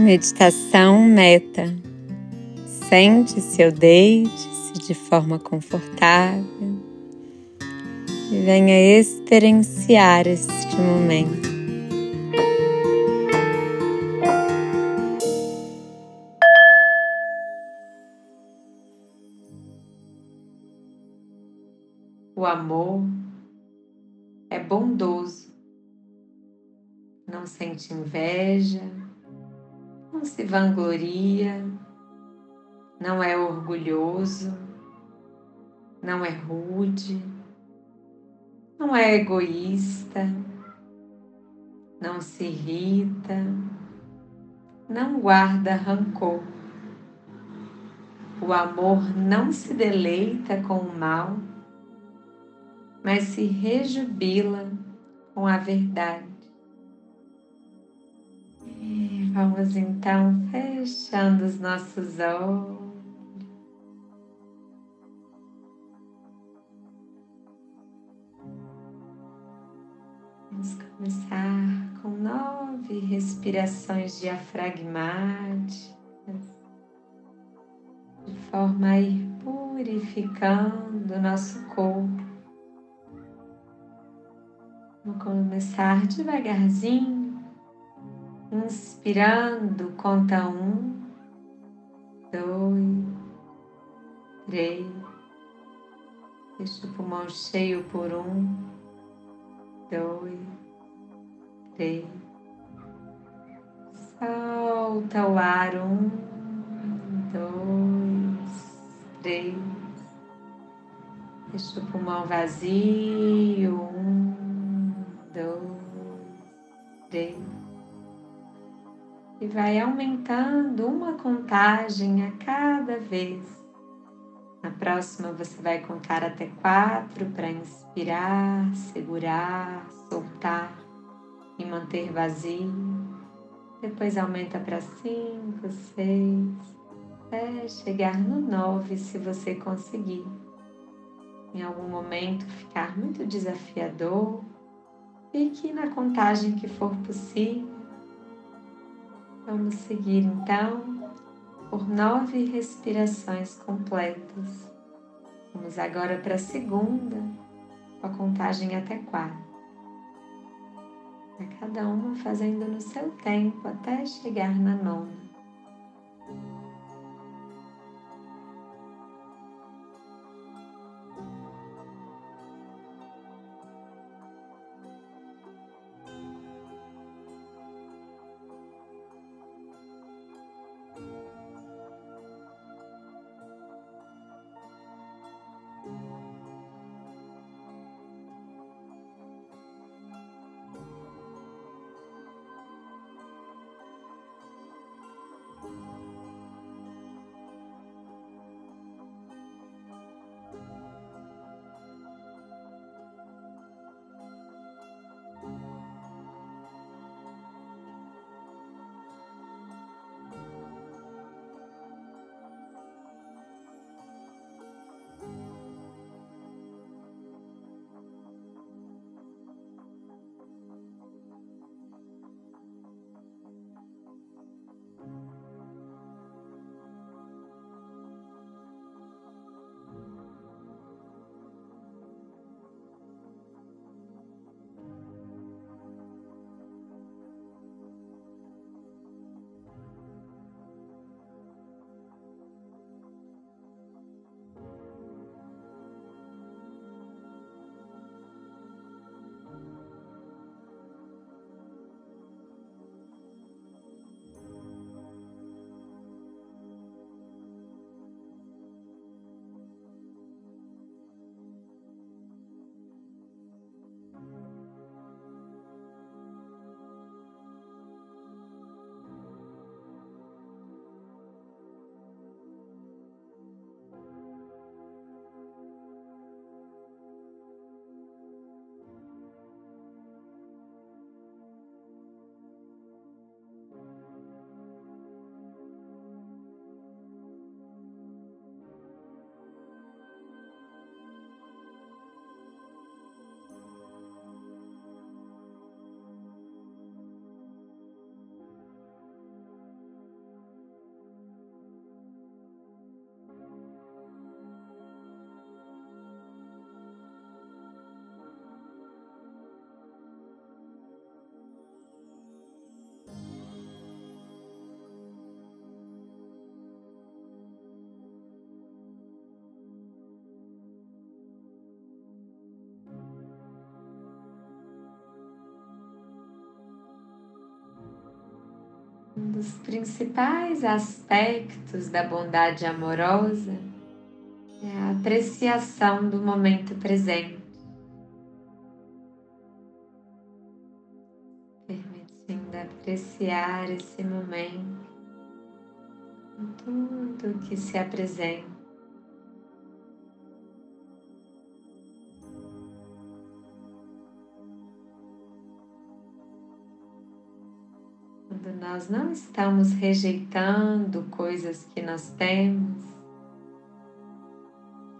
Meditação meta. Sente-se ou deite-se de forma confortável e venha experienciar este momento. O amor é bondoso, não sente inveja, não se vangloria, não é orgulhoso, não é rude, não é egoísta, não se irrita, não guarda rancor. O amor não se deleita com o mal, mas se rejubila com a verdade. E vamos então fechando os nossos olhos. Vamos começar com nove respirações diafragmáticas, de forma a ir purificando o nosso corpo. Vamos começar devagarzinho, inspirando, conta um, dois, três, deixa o pulmão cheio por um, dois, três, solta o ar, um, dois, três, deixa o pulmão vazio, um, dois, três. Vai aumentando uma contagem a cada vez. Na próxima você vai contar até quatro para inspirar, segurar, soltar e manter vazio. Depois aumenta para cinco, seis, até chegar no nove se você conseguir. Em algum momento ficar muito desafiador, Fique na contagem que for possível. Vamos seguir então por nove respirações completas. Vamos agora para a segunda, com a contagem até quatro. A cada uma fazendo no seu tempo até chegar na nona. Um dos principais aspectos da bondade amorosa é a apreciação do momento presente. Permitindo apreciar esse momento, tudo que se apresenta. Quando nós não estamos rejeitando coisas que nós temos,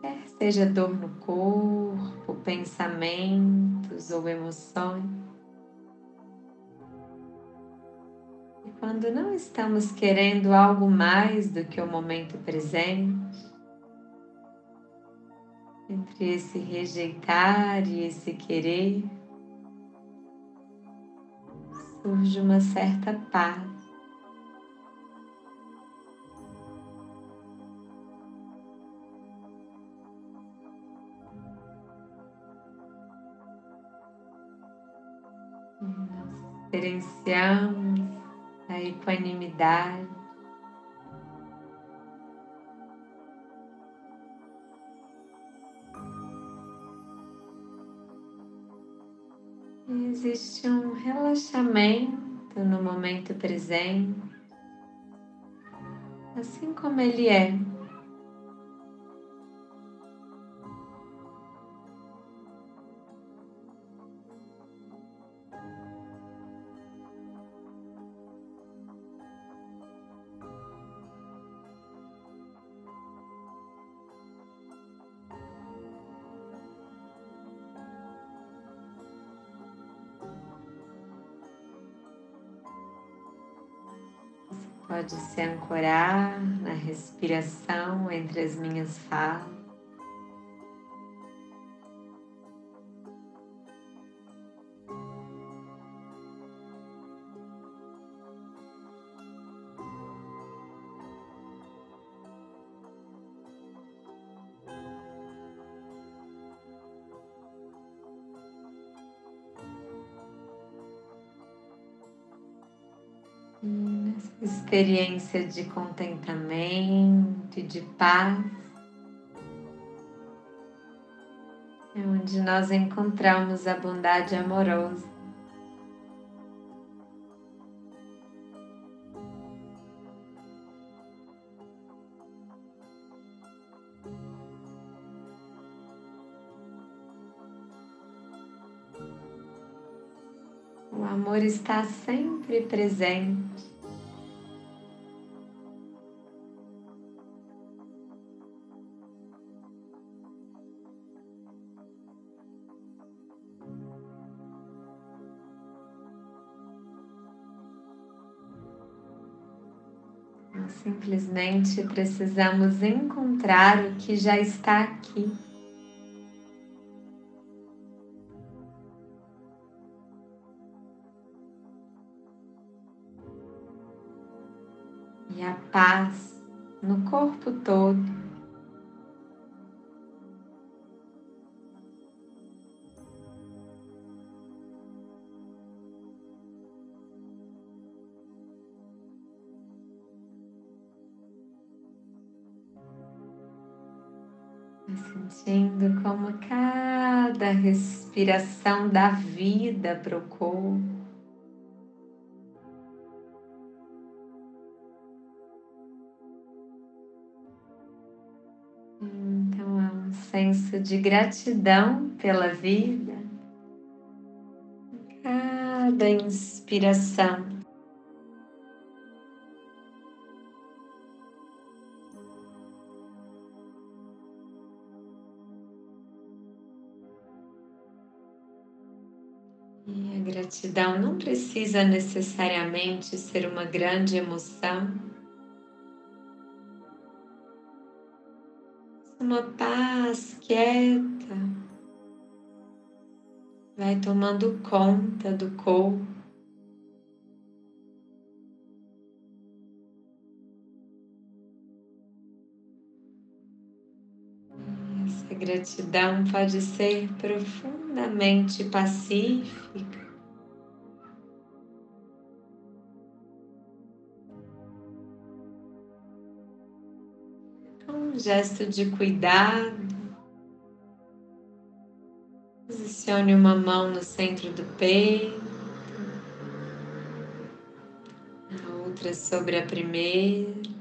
quer seja dor no corpo, pensamentos ou emoções. E quando não estamos querendo algo mais do que o momento presente, entre esse rejeitar e esse querer, surge uma certa paz. Nós experienciamos a equanimidade. Existe um relaxamento no momento presente, assim como ele é. Pode se ancorar na respiração entre as minhas falas. Experiência de contentamento e de paz, é onde nós encontramos a bondade amorosa. O amor está sempre presente. Simplesmente precisamos encontrar o que já está aqui. E a paz no corpo todo. Sentindo como cada respiração dá vida corpo. Então há um senso de gratidão pela vida. Cada inspiração gratidão não precisa necessariamente ser uma grande emoção. Uma paz quieta vai tomando conta do corpo. Essa gratidão pode ser profundamente pacífica. Um gesto de cuidado, posicione uma mão no centro do peito, a outra sobre a primeira.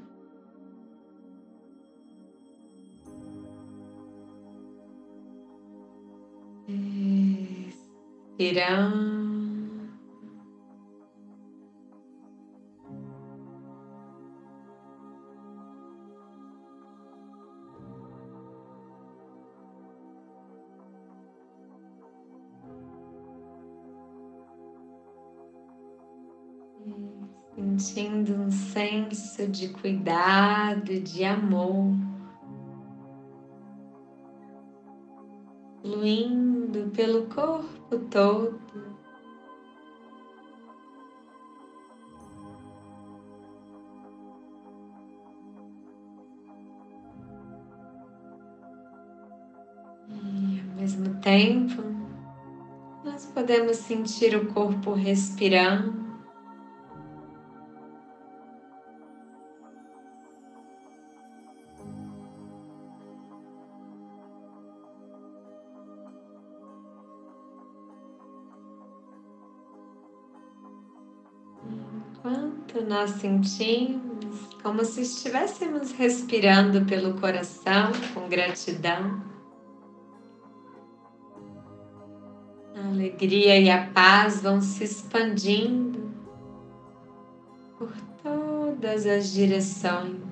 Expirando. sentindo um senso de cuidado de amor, todo. E ao mesmo tempo, nós podemos sentir o corpo respirando. Nós sentimos como se estivéssemos respirando pelo coração com gratidão, a alegria e a paz vão se expandindo por todas as direções.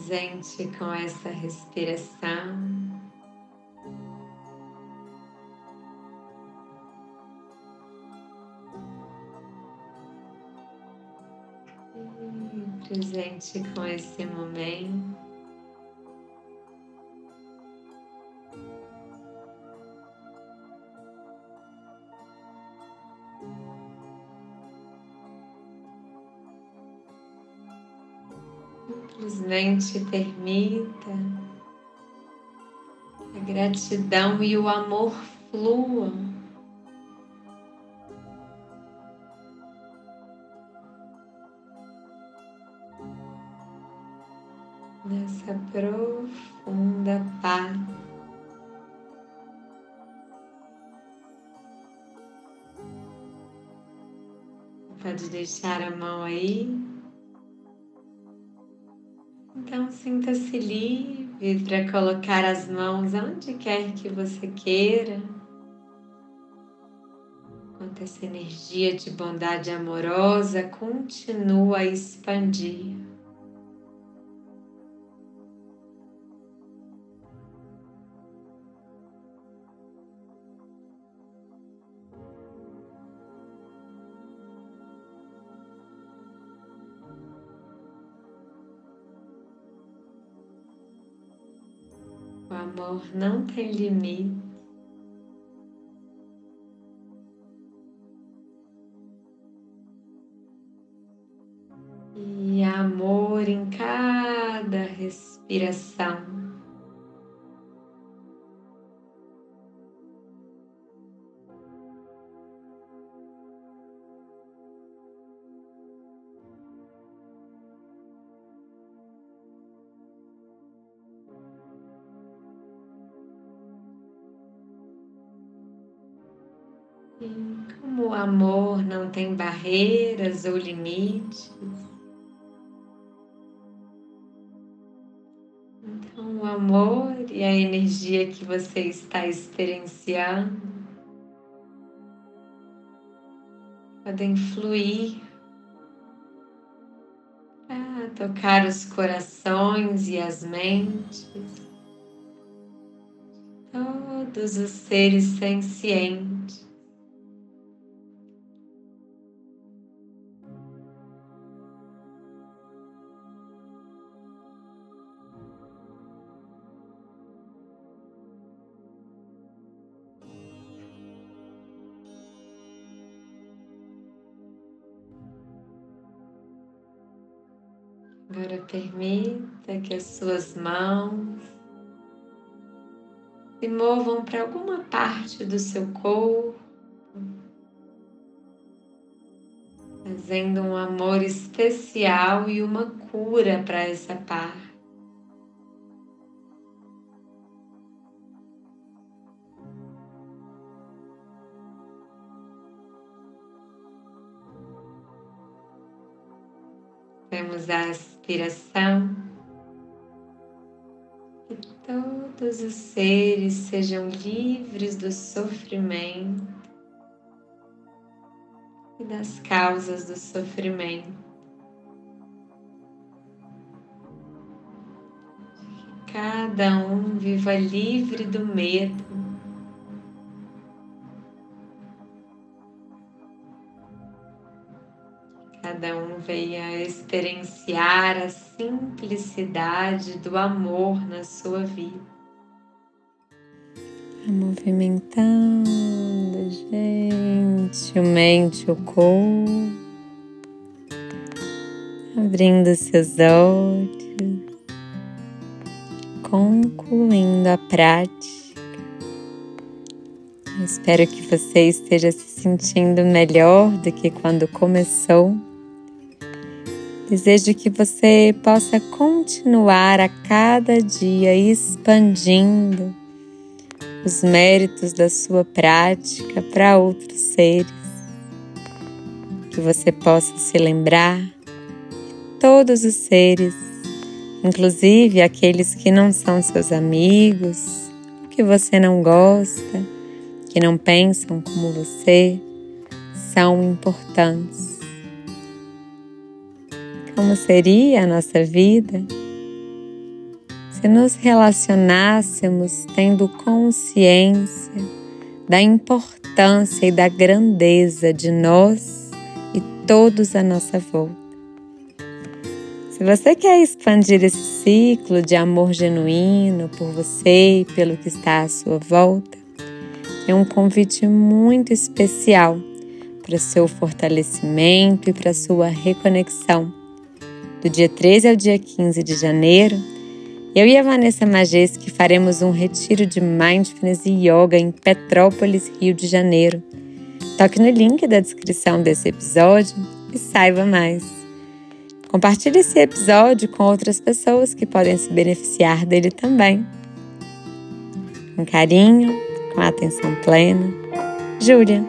Presente com essa respiração. presente com esse momento. Simplesmente permita a gratidão e o amor fluam. Nessa profunda paz. Pode deixar a mão aí sinta-se livre para colocar as mãos onde quer que você queira. Enquanto essa energia de bondade amorosa continua a expandir. Amor não tem limite. E amor em cada respiração. Como o amor não tem barreiras ou limites, então o amor e a energia que você está experienciando podem fluir para tocar os corações e as mentes, todos os seres sencientes. Que as suas mãos se movam para alguma parte do seu corpo, trazendo um amor especial e uma cura para essa parte. Temos a aspiração todos os seres sejam livres do sofrimento e das causas do sofrimento. Cada um viva livre do medo cada um venha experienciar a simplicidade do amor na sua vida. Movimentando gentilmente o corpo, abrindo seus olhos, concluindo a prática. Eu espero que você esteja se sentindo melhor do que quando começou. Desejo que você possa continuar a cada dia expandindo os méritos da sua prática para outros seres. Que você possa se lembrar que todos os seres, inclusive aqueles que não são seus amigos, que você não gosta, que não pensam como você, são importantes como seria a nossa vida se nos relacionássemos tendo consciência da importância e da grandeza de nós e todos à nossa volta. Se você quer expandir esse ciclo de amor genuíno por você e pelo que está à sua volta, é um convite muito especial para seu fortalecimento e para sua reconexão do dia 13 ao dia 15 de janeiro, eu e a Vanessa Majeski faremos um retiro de Mindfulness e Yoga em Petrópolis, Rio de Janeiro. Toque no link da descrição desse episódio e saiba mais. Compartilhe esse episódio com outras pessoas que podem se beneficiar dele também. Com carinho, com atenção plena, Júlia.